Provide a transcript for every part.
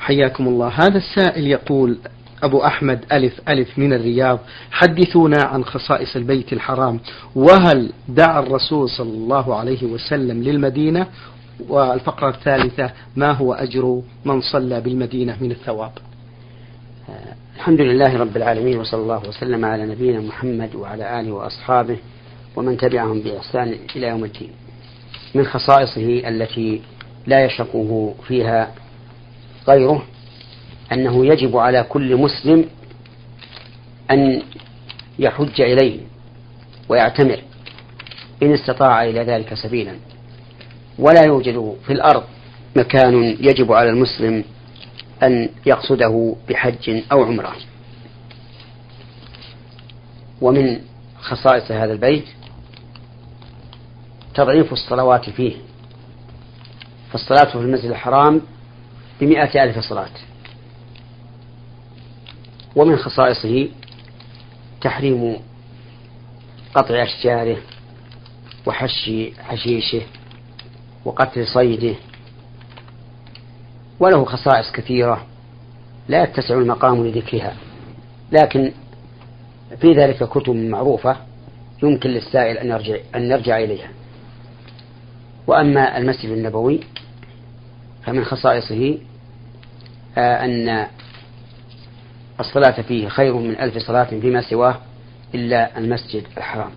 حياكم الله. هذا السائل يقول أبو أحمد ألف ألف من الرياض حدثونا عن خصائص البيت الحرام. وهل دعا الرسول صلى الله عليه وسلم للمدينة؟ والفقرة الثالثة ما هو أجر من صلى بالمدينة من الثواب؟ الحمد لله رب العالمين وصلى الله وسلم على نبينا محمد وعلى آله وأصحابه ومن تبعهم بإحسان إلى يوم الدين. من خصائصه التي لا يشركه فيها غيره أنه يجب على كل مسلم أن يحج إليه ويعتمر إن استطاع إلى ذلك سبيلا. ولا يوجد في الأرض مكان يجب على المسلم أن يقصده بحج أو عمرة. ومن خصائص هذا البيت تضعيف الصلوات فيه. فالصلاة في المسجد الحرام بمئة ألف صلاة. ومن خصائصه تحريم قطع أشجاره وحش حشيشه وقتل صيده. وله خصائص كثيرة لا يتسع المقام لذكرها لكن في ذلك كتب معروفة يمكن للسائل أن يرجع, أن يرجع إليها. وأما المسجد النبوي فمن خصائصه أن الصلاة فيه خير من ألف صلاة فيما سواه إلا المسجد الحرام.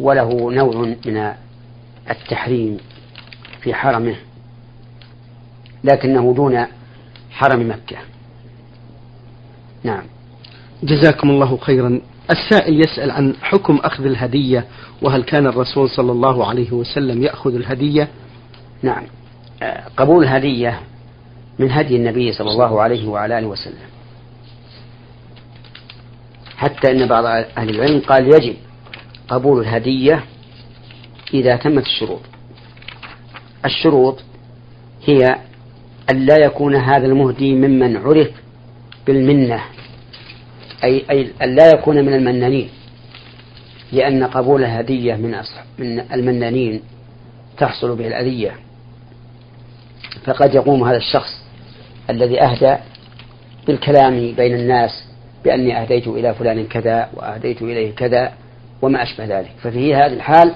وله نوع من التحريم في حرمه لكنه دون حرم مكة. نعم. جزاكم الله خيرا. السائل يسأل عن حكم أخذ الهدية وهل كان الرسول صلى الله عليه وسلم يأخذ الهدية؟ نعم. قبول الهدية من هدي النبي صلى الله عليه وعلى آله وسلم. حتى أن بعض أهل العلم قال يجب قبول الهدية إذا تمت الشروط. الشروط هي أن لا يكون هذا المهدي ممن عرف بالمنة أي, أي أن لا يكون من المنانين لأن قبول الهدية من, من المنانين تحصل به الأذية. فقد يقوم هذا الشخص الذي أهدى بالكلام بين الناس بأني أهديت إلى فلان كذا وأهديت إليه كذا وما أشبه ذلك. ففي هذه الحال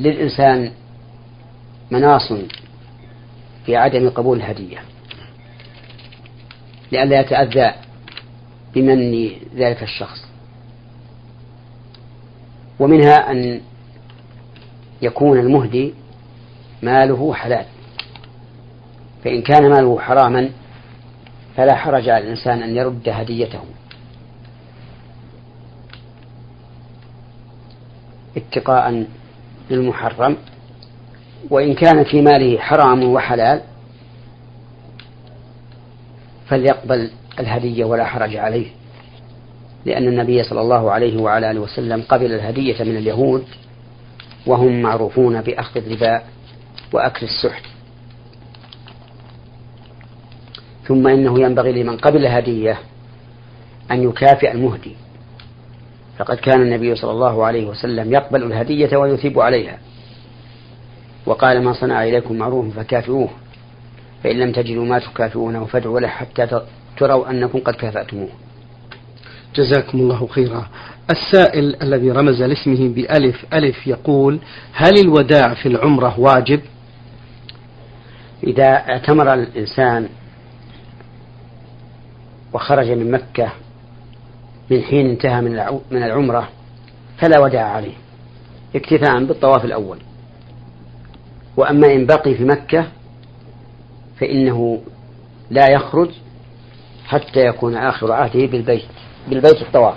للإنسان مناص في عدم قبول الهدية لئلا يتأذى بمن ذلك الشخص. ومنها أن يكون المهدي ماله حلال. فإن كان ماله حراما فلا حرج على الإنسان أن يرد هديته. اتقاء للمحرم. وإن كان في ماله حرام وحلال فليقبل الهدية ولا حرج عليه. لأن النبي صلى الله عليه وعلى آله وسلم قبل الهدية من اليهود وهم معروفون بأخذ الربا وأكل السحت. ثم إنه ينبغي لمن قبل الهدية أن يكافئ المهدي. فقد كان النبي صلى الله عليه وسلم يقبل الهدية ويثيب عليها. وقال ما صنع إليكم معروف فكافئوه. فإن لم تجدوا ما تكافئونه فادعوا له حتى تروا أنكم قد كافأتموه. جزاكم الله خيرا. السائل الذي رمز لاسمه بألف ألف يقول هل الوداع في العمرة واجب؟ إذا اعتمر الإنسان وخرج من مكة من حين انتهى من العمرة فلا وداع عليه اكتفاء بالطواف الأول. وأما إن بقي في مكة فإنه لا يخرج حتى يكون آخر عهده بالبيت بالبيت الطواف.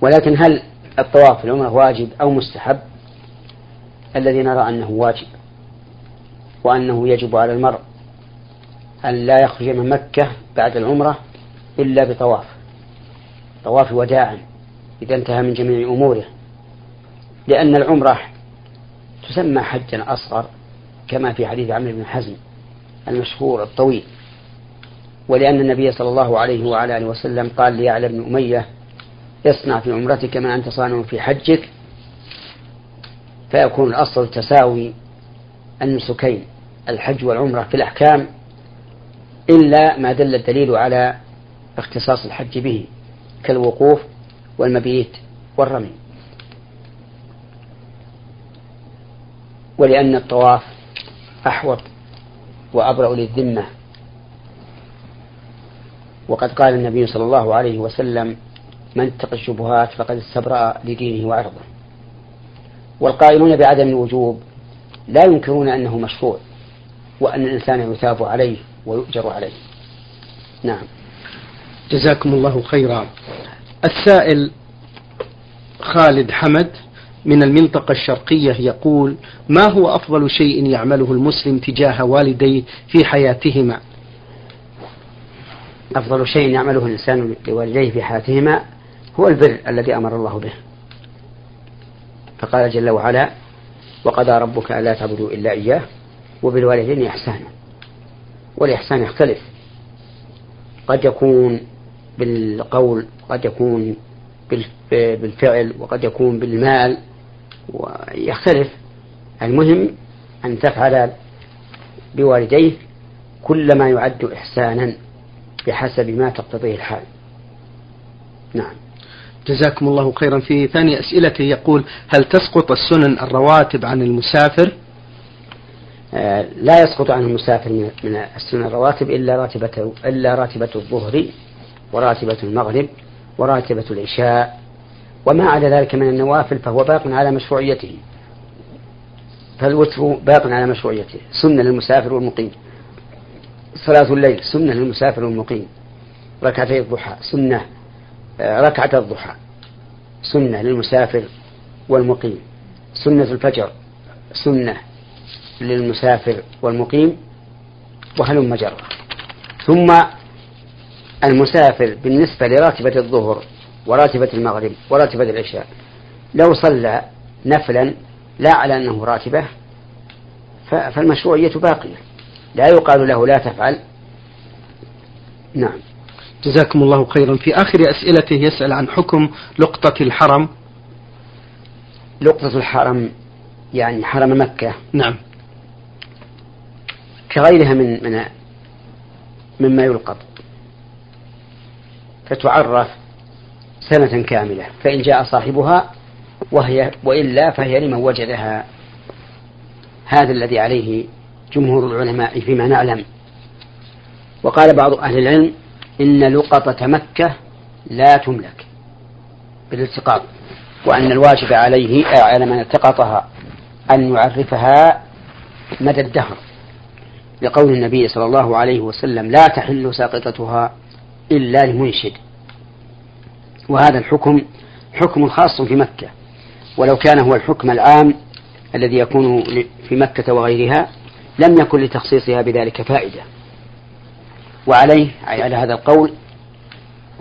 ولكن هل الطواف في العمرة واجب أو مستحب؟ الذي نرى أنه واجب وأنه يجب على المرء أن لا يخرج من مكة بعد العمرة إلا بطواف. طواف وداع إذا انتهى من جميع أموره. لأن العمرة تسمى حجا أصغر كما في حديث عمرو بن حزم المشهور الطويل. ولأن النبي صلى الله عليه وعلى آله وسلم قال ليعلى بن أمية اصنع في عمرتك ما أنت صانع في حجك. فيكون الأصل التساوي النسكين الحج والعمرة في الأحكام. إلا ما دل الدليل على اختصاص الحج به كالوقوف والمبيت والرمي. ولأن الطواف أحوط وأبرأ للذمة. وقد قال النبي صلى الله عليه وسلم من اتقى الشبهات فقد استبرأ لدينه وعرضه. والقائلون بعدم الوجوب لا ينكرون أنه مشروع وأن الإنسان يثاب عليه. ويؤجر عليه. نعم. جزاكم الله خيرا. السائل خالد حمد من المنطقة الشرقية يقول ما هو أفضل شيء يعمله المسلم تجاه والديه في حياتهما؟ أفضل شيء يعمله الإنسان لوالديه في حياتهما هو البر الذي أمر الله به. فقال جل وعلا وقضى ربك ألا تعبدوا إلا إياه وبالوالدين إحسانا. والإحسان يختلف. قد يكون بالقول قد يكون بالفعل وقد يكون بالمال ويختلف. المهم أن تفعل بوالديه كل ما يعد إحسانا بحسب ما تقتضيه الحال. نعم. جزاكم الله خيرا. في ثاني أسئلته يقول هل تسقط السنن الرواتب عن المسافر؟ لا يسقط عن المسافر من السنن الرواتب إلا راتبة إلا راتبة الظهر وراتبة المغرب وراتبة العشاء. وما عدا ذلك من النوافل فهو باق على مشروعيته. فالوتر باق على مشروعيته. سنة للمسافر والمقيم. صلاة الليل سنة للمسافر والمقيم. ركعتي الضحى سنة آه، ركعة الضحى سنة للمسافر والمقيم. سنة الفجر سنة للمسافر والمقيم وهلم جرة ثم المسافر بالنسبة لراتبة الظهر وراتبة المغرب وراتبة العشاء لو صلى نفلا لا على أنه راتبة فالمشروعية باقية. لا يقال له لا تفعل. نعم. جزاكم الله خيرا. في آخر أسئلته يسأل عن حكم لقطة الحرم. لقطة الحرم يعني حرم مكة. نعم. كغيرها من من مما يلقط. فتعرف سنة كاملة فإن جاء صاحبها وهي وإلا فهي لمن وجدها. هذا الذي عليه جمهور العلماء فيما نعلم. وقال بعض أهل العلم إن لقطة مكة لا تملك بالالتقاط وأن الواجب عليه على من التقطها أن يعرفها مدى الدهر. لقول النبي صلى الله عليه وسلم لا تحل ساقطتها إلا لمنشد. وهذا الحكم حكم خاص في مكة. ولو كان هو الحكم العام الذي يكون في مكة وغيرها لم يكن لتخصيصها بذلك فائدة. وعليه على هذا القول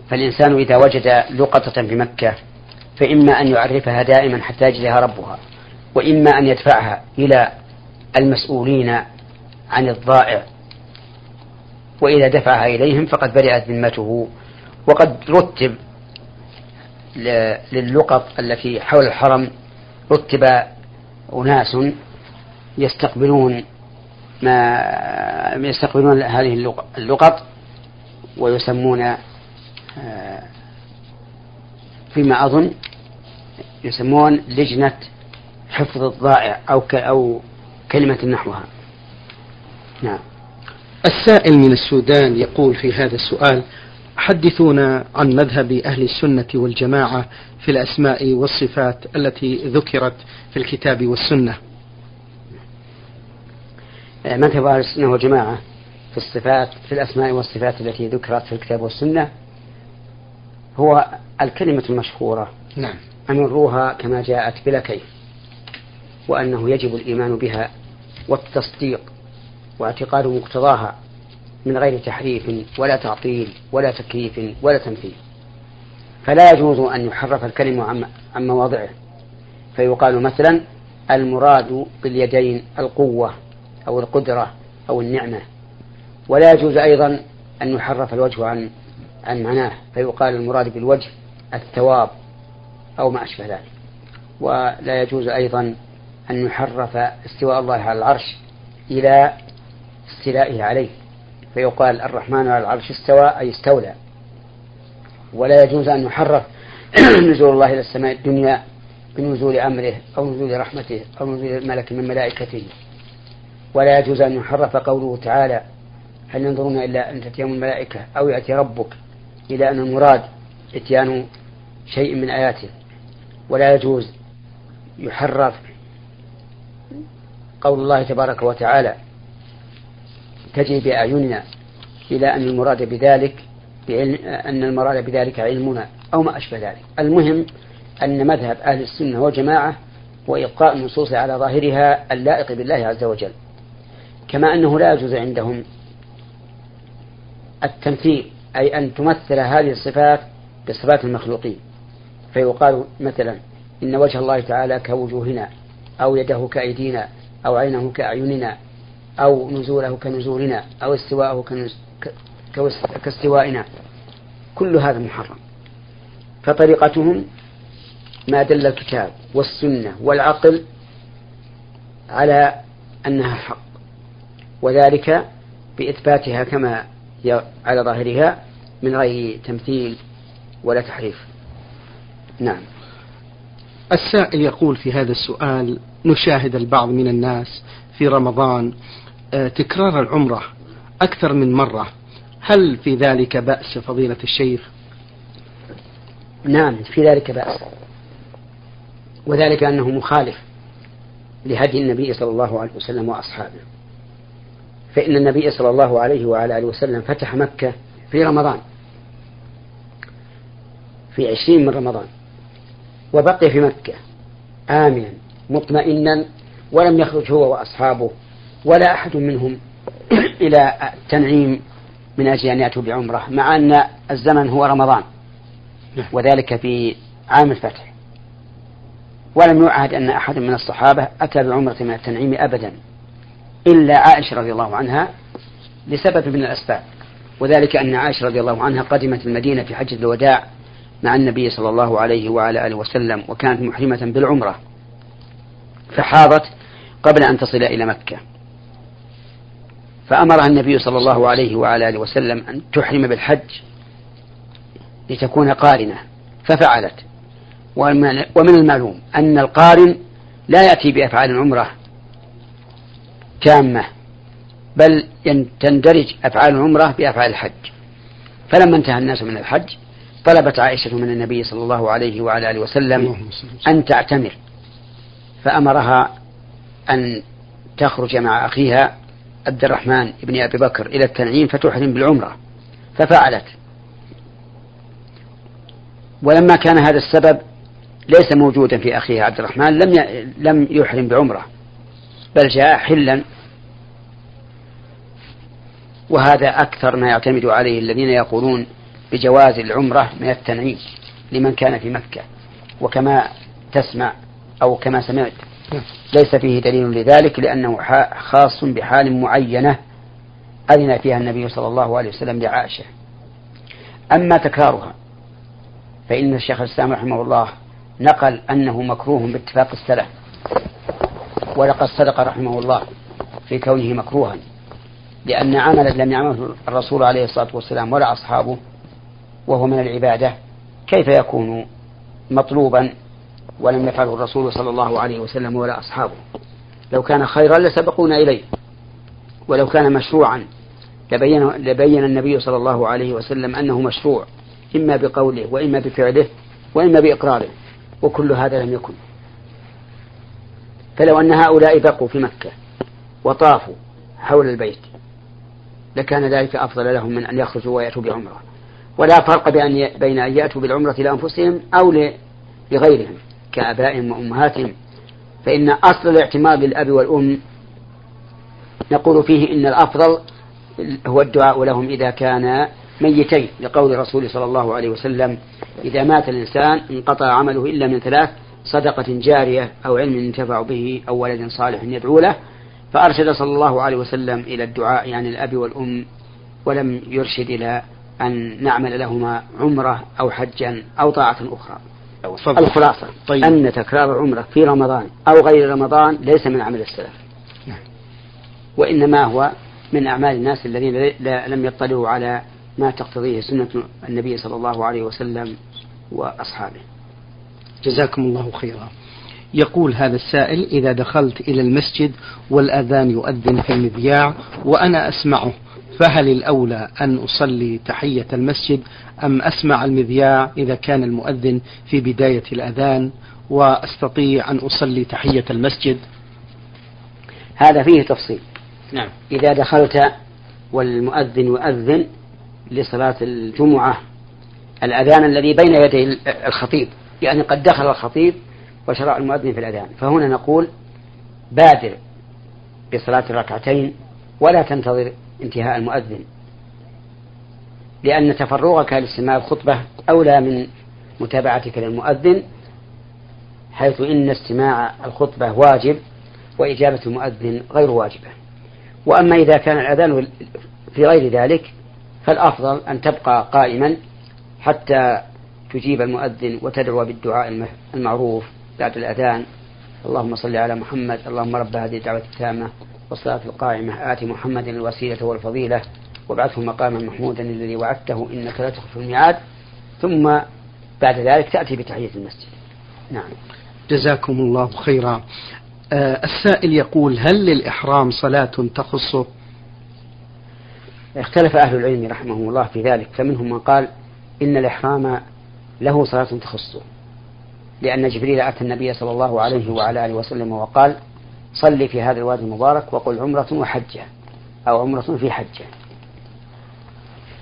فالإنسان إذا وجد لقطة في مكة فإما أن يعرفها دائما حتى يجدها ربها وإما أن يدفعها إلى المسؤولين عن الضائع. وإذا دفعها إليهم فقد برئت ذمته وقد رتب للقط التي حول الحرم رتب أناس يستقبلون ما يستقبلون هذه اللقط ويسمون آه، فيما أظن يسمون لجنة حفظ الضائع أو أو كلمة نحوها. نعم. السائل من السودان يقول في هذا السؤال حدثونا عن مذهب أهل السنة والجماعة في الأسماء والصفات التي ذكرت في الكتاب والسنة. مذهب أهل السنة والجماعة في الصفات في الأسماء والصفات التي ذكرت في الكتاب والسنة هو الكلمة المشهورة. نعم. أمروها كما جاءت بلا كيف وأنه يجب الإيمان بها والتصديق. واعتقاد مقتضاها من غير تحريف ولا تعطيل ولا تكييف ولا تمثيل. فلا يجوز أن يحرف الكلم عن, عن مواضعه. فيقال مثلا المراد باليدين القوة أو القدرة أو النعمة. ولا يجوز أيضا أن يحرف الوجه عن عن معناه. فيقال المراد بالوجه الثواب أو ما أشبه ذلك. ولا يجوز أيضا أن يحرف استواء الله على العرش إلى استيلائه عليه فيقال الرحمن على العرش استوى أي استولى. ولا يجوز أن يحرف نزول الله إلى السماء الدنيا بنزول أمره أو نزول رحمته أو نزول ملك من ملائكته. ولا يجوز أن يحرف قوله تعالى هل ينظرون إلا أن تأتيهم الملائكة أو يأتي ربك إلى أن المراد إتيان شيء من آياته. ولا يجوز يحرف قول الله تبارك وتعالى تجري بأعيننا إلى أن المراد بذلك أن المراد بذلك علمنا أو ما أشبه ذلك. المهم أن مذهب أهل السنة والجماعة وإبقاء النصوص على ظاهرها اللائق بالله عز وجل كما أنه لا يجوز عندهم التمثيل أي أن تمثل هذه الصفات بصفات المخلوقين. فيقال مثلا إن وجه الله تعالى كوجوهنا أو يده كأيدينا أو عينه كأعيننا أو نزوله كنزولنا أو استواءه كاستوائنا. كل هذا محرم. فطريقتهم ما دل الكتاب والسنة والعقل على أنها حق. وذلك بإثباتها كما هي على ظاهرها من غير تمثيل ولا تحريف. نعم. السائل يقول في هذا السؤال نشاهد البعض من الناس في رمضان تكرار العمرة أكثر من مرة. هل في ذلك بأس فضيلة الشيخ؟ نعم في ذلك بأس. وذلك أنه مخالف لهدي النبي صلى الله عليه وسلم وأصحابه. فإن النبي صلى الله عليه وعلى آله وسلم فتح مكة في رمضان. في عشرين من رمضان. وبقي في مكة آمنا مطمئنا ولم يخرج هو وأصحابه. ولا أحد منهم إلى التنعيم من أجل أن يأتوا بعمرة مع أن الزمن هو رمضان نعم. وذلك في عام الفتح ولم يعهد أن أحد من الصحابة أتى بعمرة من التنعيم أبدا إلا عائشة رضي الله عنها لسبب من الأسباب وذلك أن عائشة رضي الله عنها قدمت المدينة في حجة الوداع مع النبي صلى الله عليه وعلى آله وسلم وكانت محرمة بالعمرة فحاضت قبل أن تصل إلى مكة فأمرها النبي صلى الله عليه وعلى آله وسلم أن تحرم بالحج لتكون قارنة ففعلت. ومن المعلوم أن القارن لا يأتي بأفعال العمرة تامة بل تندرج أفعال العمرة بأفعال الحج. فلما انتهى الناس من الحج طلبت عائشة من النبي صلى الله عليه وعلى آله وسلم. أن تعتمر. فأمرها أن تخرج مع أخيها عبد الرحمن بن أبي بكر إلى التنعيم فتحرم بالعمرة ففعلت. ولما كان هذا السبب ليس موجودا في أخيها عبد الرحمن لم لم يحرم بعمرة بل جاء حلا. وهذا أكثر ما يعتمد عليه الذين يقولون بجواز العمرة من التنعيم لمن كان في مكة. وكما تسمع أو كما سمعت ليس فيه دليل لذلك لأنه خاص بحال معينة أذن فيها النبي صلى الله عليه وسلم لعائشة. أما تكرارها فإن الشيخ الإسلام رحمه الله نقل أنه مكروه باتفاق السلف. ولقد صدق رحمه الله في كونه مكروها لأن عملا لم يعمله الرسول عليه الصلاة والسلام ولا أصحابه وهو من العبادة. كيف يكون مطلوبا ولم يفعله الرسول صلى الله عليه وسلم ولا أصحابه. لو كان خيرا لسبقونا إليه. ولو كان مشروعا لبين, لبين النبي صلى الله عليه وسلم أنه مشروع إما بقوله وإما بفعله وإما بإقراره وكل هذا لم يكن. فلو أن هؤلاء بقوا في مكة وطافوا حول البيت لكان ذلك أفضل لهم من أن يخرجوا ويأتوا بعمرة. ولا فرق بين أن يأتوا بالعمرة لأنفسهم أو لغيرهم. كآبائهم وأمهاتهم. فإن أصل الاعتماد للأب والأم نقول فيه إن الأفضل هو الدعاء لهم إذا كانا ميتين لقول الرسول صلى الله عليه وسلم إذا مات الإنسان انقطع عمله إلا من ثلاث صدقة جارية أو علم ينتفع به أو ولد صالح يدعو له. فأرشد صلى الله عليه وسلم إلى الدعاء يعني الأب والأم ولم يرشد إلى أن نعمل لهما عمرة أو حجا أو طاعة أخرى. فضل. الخلاصة طيب. أن تكرار العمرة في رمضان أو غير رمضان ليس من عمل السلف نعم. وإنما هو من أعمال الناس الذين لم يطلعوا على ما تقتضيه سنة النبي صلى الله عليه وسلم وأصحابه جزاكم الله خيرا يقول هذا السائل إذا دخلت إلى المسجد والأذان يؤذن في المذياع وأنا أسمعه فهل الأولى أن أصلي تحية المسجد أم أسمع المذياع إذا كان المؤذن في بداية الأذان وأستطيع أن أصلي تحية المسجد؟ هذا فيه تفصيل. نعم. إذا دخلت والمؤذن يؤذن لصلاة الجمعة الأذان الذي بين يدي الخطيب يعني قد دخل الخطيب وشرع المؤذن في الأذان. فهنا نقول بادر بصلاة الركعتين ولا تنتظر انتهاء المؤذن. لأن تفرغك لاستماع الخطبة أولى من متابعتك للمؤذن حيث إن استماع الخطبة واجب وإجابة المؤذن غير واجبة. وأما إذا كان الأذان في غير ذلك فالأفضل أن تبقى قائما حتى تجيب المؤذن وتدعو بالدعاء المعروف بعد الأذان. اللهم صل على محمد اللهم رب هذه الدعوة التامة. والصلاة القائمة آت محمد الوسيلة والفضيلة وابعثه مقاما محمودا الذي وعدته إنك لا تخلف الميعاد. ثم بعد ذلك تأتي بتحية المسجد. نعم. جزاكم الله خيرا. آه السائل يقول هل للإحرام صلاة تخصه اختلف أهل العلم رحمهم الله في ذلك فمنهم من قال إن الإحرام له صلاة تخصه لأن جبريل أتى النبي صلى الله عليه وعلى آله وسلم وقال صل في هذا الوادي المبارك وقل عمرة وحجة أو عمرة في حجة.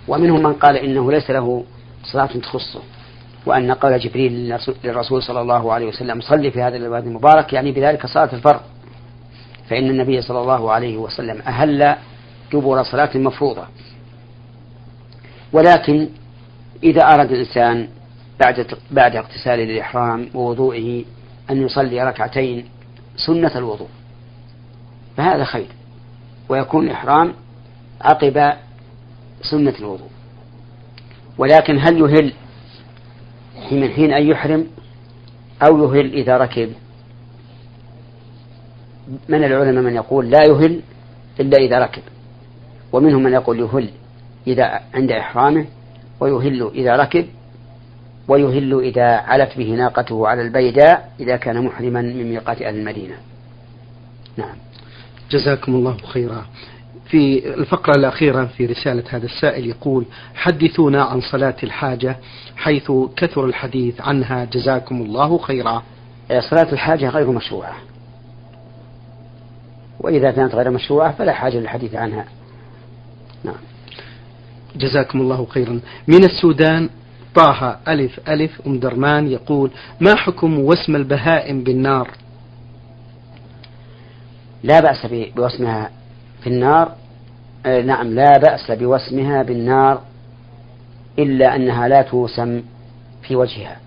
ومنهم من قال إنه ليس له صلاة تخصه وأن قول جبريل للرسول صلى الله عليه وسلم صل في هذا الوادي المبارك يعني بذلك صلاة الفرض. فإن النبي صلى الله عليه وسلم أهل دبر صلاة مفروضة. ولكن إذا أراد الإنسان بعد بعد اغتسال الإحرام ووضوئه أن يصلي ركعتين سنة الوضوء. فهذا خير. ويكون الإحرام عقب سنة الوضوء. ولكن هل يهل من حين أن يحرم أو يهل إذا ركب؟ من العلماء من يقول لا يهل إلا إذا ركب. ومنهم من يقول يهل إذا عند إحرامه ويهل إذا ركب ويهل إذا علت به ناقته على البيداء إذا كان محرما من ميقات أهل المدينة. نعم. جزاكم الله خيرا. في الفقرة الأخيرة في رسالة هذا السائل يقول حدثونا عن صلاة الحاجة حيث كثر الحديث عنها. جزاكم الله خيرا. صلاة الحاجة غير مشروعة. وإذا كانت غير مشروعة فلا حاجة للحديث عنها. نعم. جزاكم الله خيرا. من السودان طه ألف ألف أم درمان يقول ما حكم وسم البهائم بالنار؟ لا بأس بوسمها في النار. آه نعم لا بأس بوسمها بالنار إلا أنها لا توسم في وجهها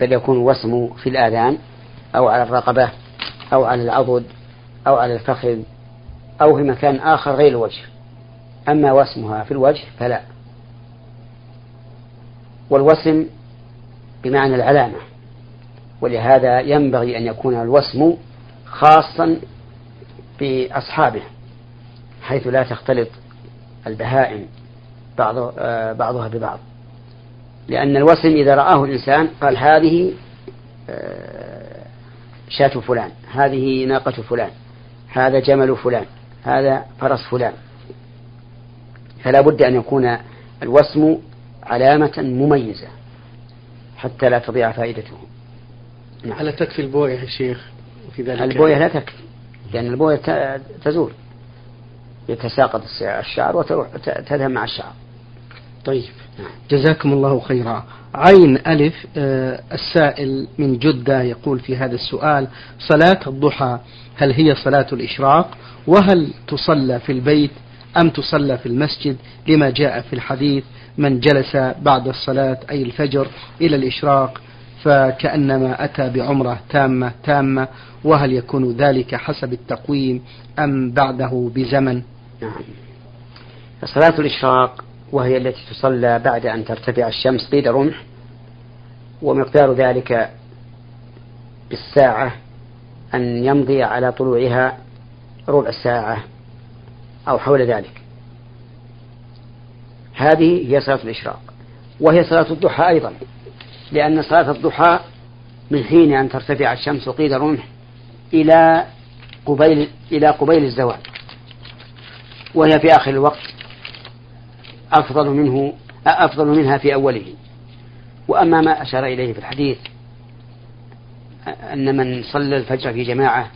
بل يكون الوسم في الآذان أو على الرقبة أو على العضد أو على الفخذ أو في مكان آخر غير الوجه. أما وسمها في الوجه فلا. والوسم بمعنى العلامة ولهذا ينبغي أن يكون الوسم خاصا بأصحابه حيث لا تختلط البهائم بعض آه، بعضها ببعض. لأن الوسم إذا رآه الإنسان قال هذه آه، شاة فلان هذه ناقة فلان هذا جمل فلان هذا فرس فلان. فلا بد أن يكون الوسم علامة مميزة حتى لا تضيع فائدته. نعم. تكفي البوية يا شيخ. في ذلك. البوية لا تكفي لأن البوية تزول. يتساقط الشعر وتروح تذهب مع الشعر. طيب. نعم. جزاكم الله خيرا. عين ألف آه السائل من جدة يقول في هذا السؤال صلاة الضحى هل هي صلاة الإشراق؟ وهل تصلى في البيت أم تصلى في المسجد؟ لما جاء في الحديث من جلس بعد الصلاة أي الفجر إلى الإشراق. فكأنما أتى بعمرة تامة تامة وهل يكون ذلك حسب التقويم أم بعده بزمن؟ نعم. صلاة الإشراق وهي التي تصلى بعد أن ترتفع الشمس قيد رمح ومقدار ذلك بالساعة أن يمضي على طلوعها ربع ساعة أو حول ذلك. هذه هي صلاة الإشراق وهي صلاة الضحى أيضا. لأن صلاة الضحى من حين أن ترتفع الشمس قيد رمح إلى قبيل إلى قبيل الزوال وهي في آخر الوقت أفضل منه أفضل منها في أوله. وأما ما أشار إليه في الحديث أن من صلى الفجر في جماعة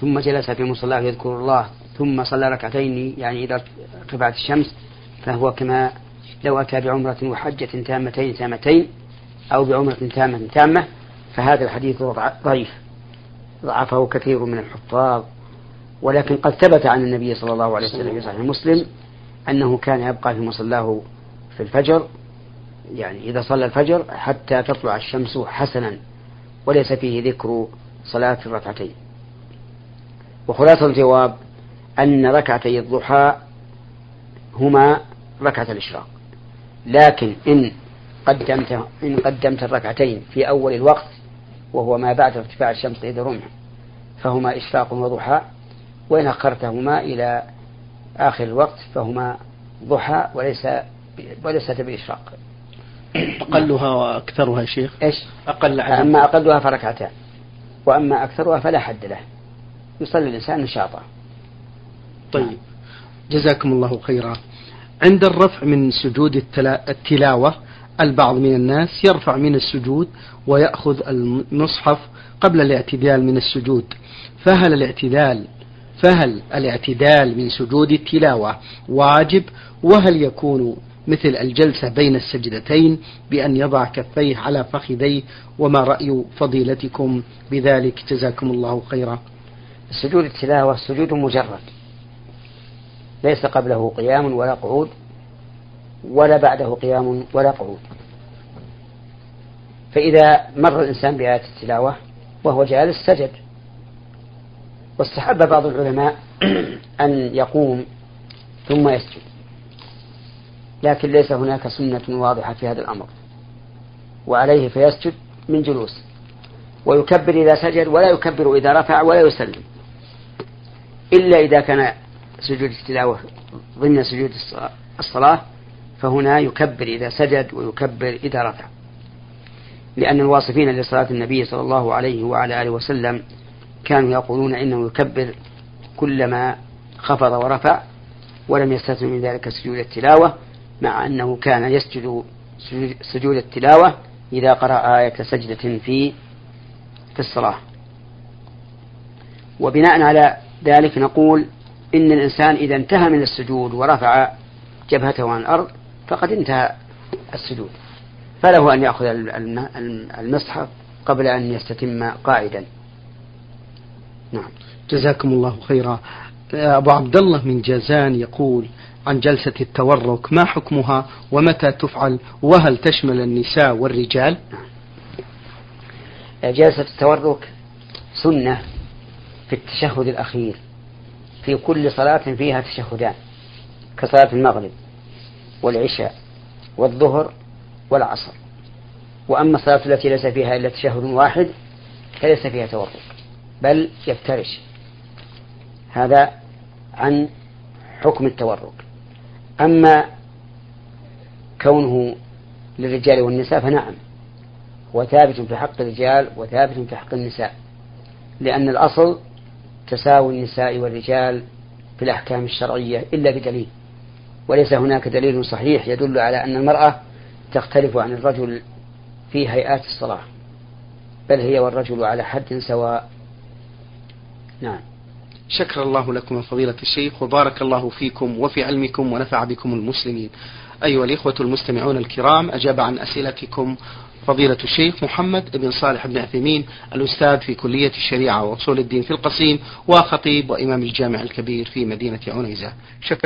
ثم جلس في مصلاه يذكر الله ثم صلى ركعتين يعني إذا ارتفعت الشمس فهو كما لو أتى بعمرة وحجة تامتين تامتين أو بعمرة تامة تامة فهذا الحديث ضعيف. ضعفه كثير من الحفاظ. ولكن قد ثبت عن النبي صلى الله عليه وسلم في صحيح مسلم أنه كان يبقى في مصلاه في الفجر يعني إذا صلى الفجر حتى تطلع الشمس حسنا وليس فيه ذكر صلاة الركعتين. وخلاصة الجواب أن ركعتي الضحى هما ركعة الإشراق. لكن إن قدمت إن قدمت الركعتين في أول الوقت وهو ما بعد ارتفاع الشمس قيد رمح فهما إشراق وضحى وإن أخرتهما إلى آخر الوقت فهما ضحى وليس وليست بإشراق. أقلها وأكثرها شيخ؟ إيش؟ أقل عدد أما أقلها فركعتان وأما أكثرها فلا حد له يصلي الإنسان نشاطا طيب. جزاكم الله خيرا. عند الرفع من سجود التلاوة البعض من الناس يرفع من السجود ويأخذ المصحف قبل الاعتدال من السجود. فهل الاعتدال فهل الاعتدال من سجود التلاوة واجب؟ وهل يكون مثل الجلسة بين السجدتين بأن يضع كفيه على فخذيه؟ وما رأي فضيلتكم بذلك؟ جزاكم الله خيرا. سجود التلاوة سجود مجرد ليس قبله قيام ولا قعود. ولا بعده قيام ولا قعود. فإذا مر الإنسان بآية التلاوة وهو جالس سجد. واستحب بعض العلماء أن يقوم ثم يسجد. لكن ليس هناك سنة واضحة في هذا الأمر. وعليه فيسجد من جلوس. ويكبر إذا سجد ولا يكبر إذا رفع ولا يسلم. إلا إذا كان سجود التلاوة ضمن سجود الصلاة فهنا يكبر إذا سجد ويكبر إذا رفع لأن الواصفين لصلاة النبي صلى الله عليه وعلى آله وسلم كانوا يقولون إنه يكبر كلما خفض ورفع ولم يستثن من ذلك سجود التلاوة مع أنه كان يسجد سجود التلاوة إذا قرأ آية سجدة في في الصلاة. وبناء على ذلك نقول إن الإنسان إذا انتهى من السجود ورفع جبهته عن الأرض فقد انتهى السجود. فله أن يأخذ المصحف قبل أن يستتم قاعدا نعم. جزاكم الله خيرا. أبو عبد الله من جازان يقول عن جلسة التورك ما حكمها ومتى تفعل؟ وهل تشمل النساء والرجال؟ جلسة التورك سنة في التشهد الأخير. في كل صلاة فيها تشهدان كصلاة المغرب. والعشاء والظهر والعصر. وأما الصلاة التي ليس فيها إلا تشهد واحد فليس فيها تورك بل يفترش. هذا عن حكم التورك أما كونه للرجال والنساء فنعم هو ثابت في حق الرجال وثابت في حق النساء لأن الأصل تساوي النساء والرجال في الأحكام الشرعية إلا بدليل. وليس هناك دليل صحيح يدل على أن المرأة تختلف عن الرجل في هيئات الصلاة بل هي والرجل على حد سواء. نعم. شكر الله لكم فضيلة الشيخ وبارك الله فيكم وفي علمكم ونفع بكم المسلمين. أيها الإخوة المستمعون الكرام أجاب عن أسئلتكم فضيلة الشيخ محمد بن صالح بن عثيمين الأستاذ في كلية الشريعة وأصول الدين في القصيم وخطيب وإمام الجامع الكبير في مدينة عنيزة. شكر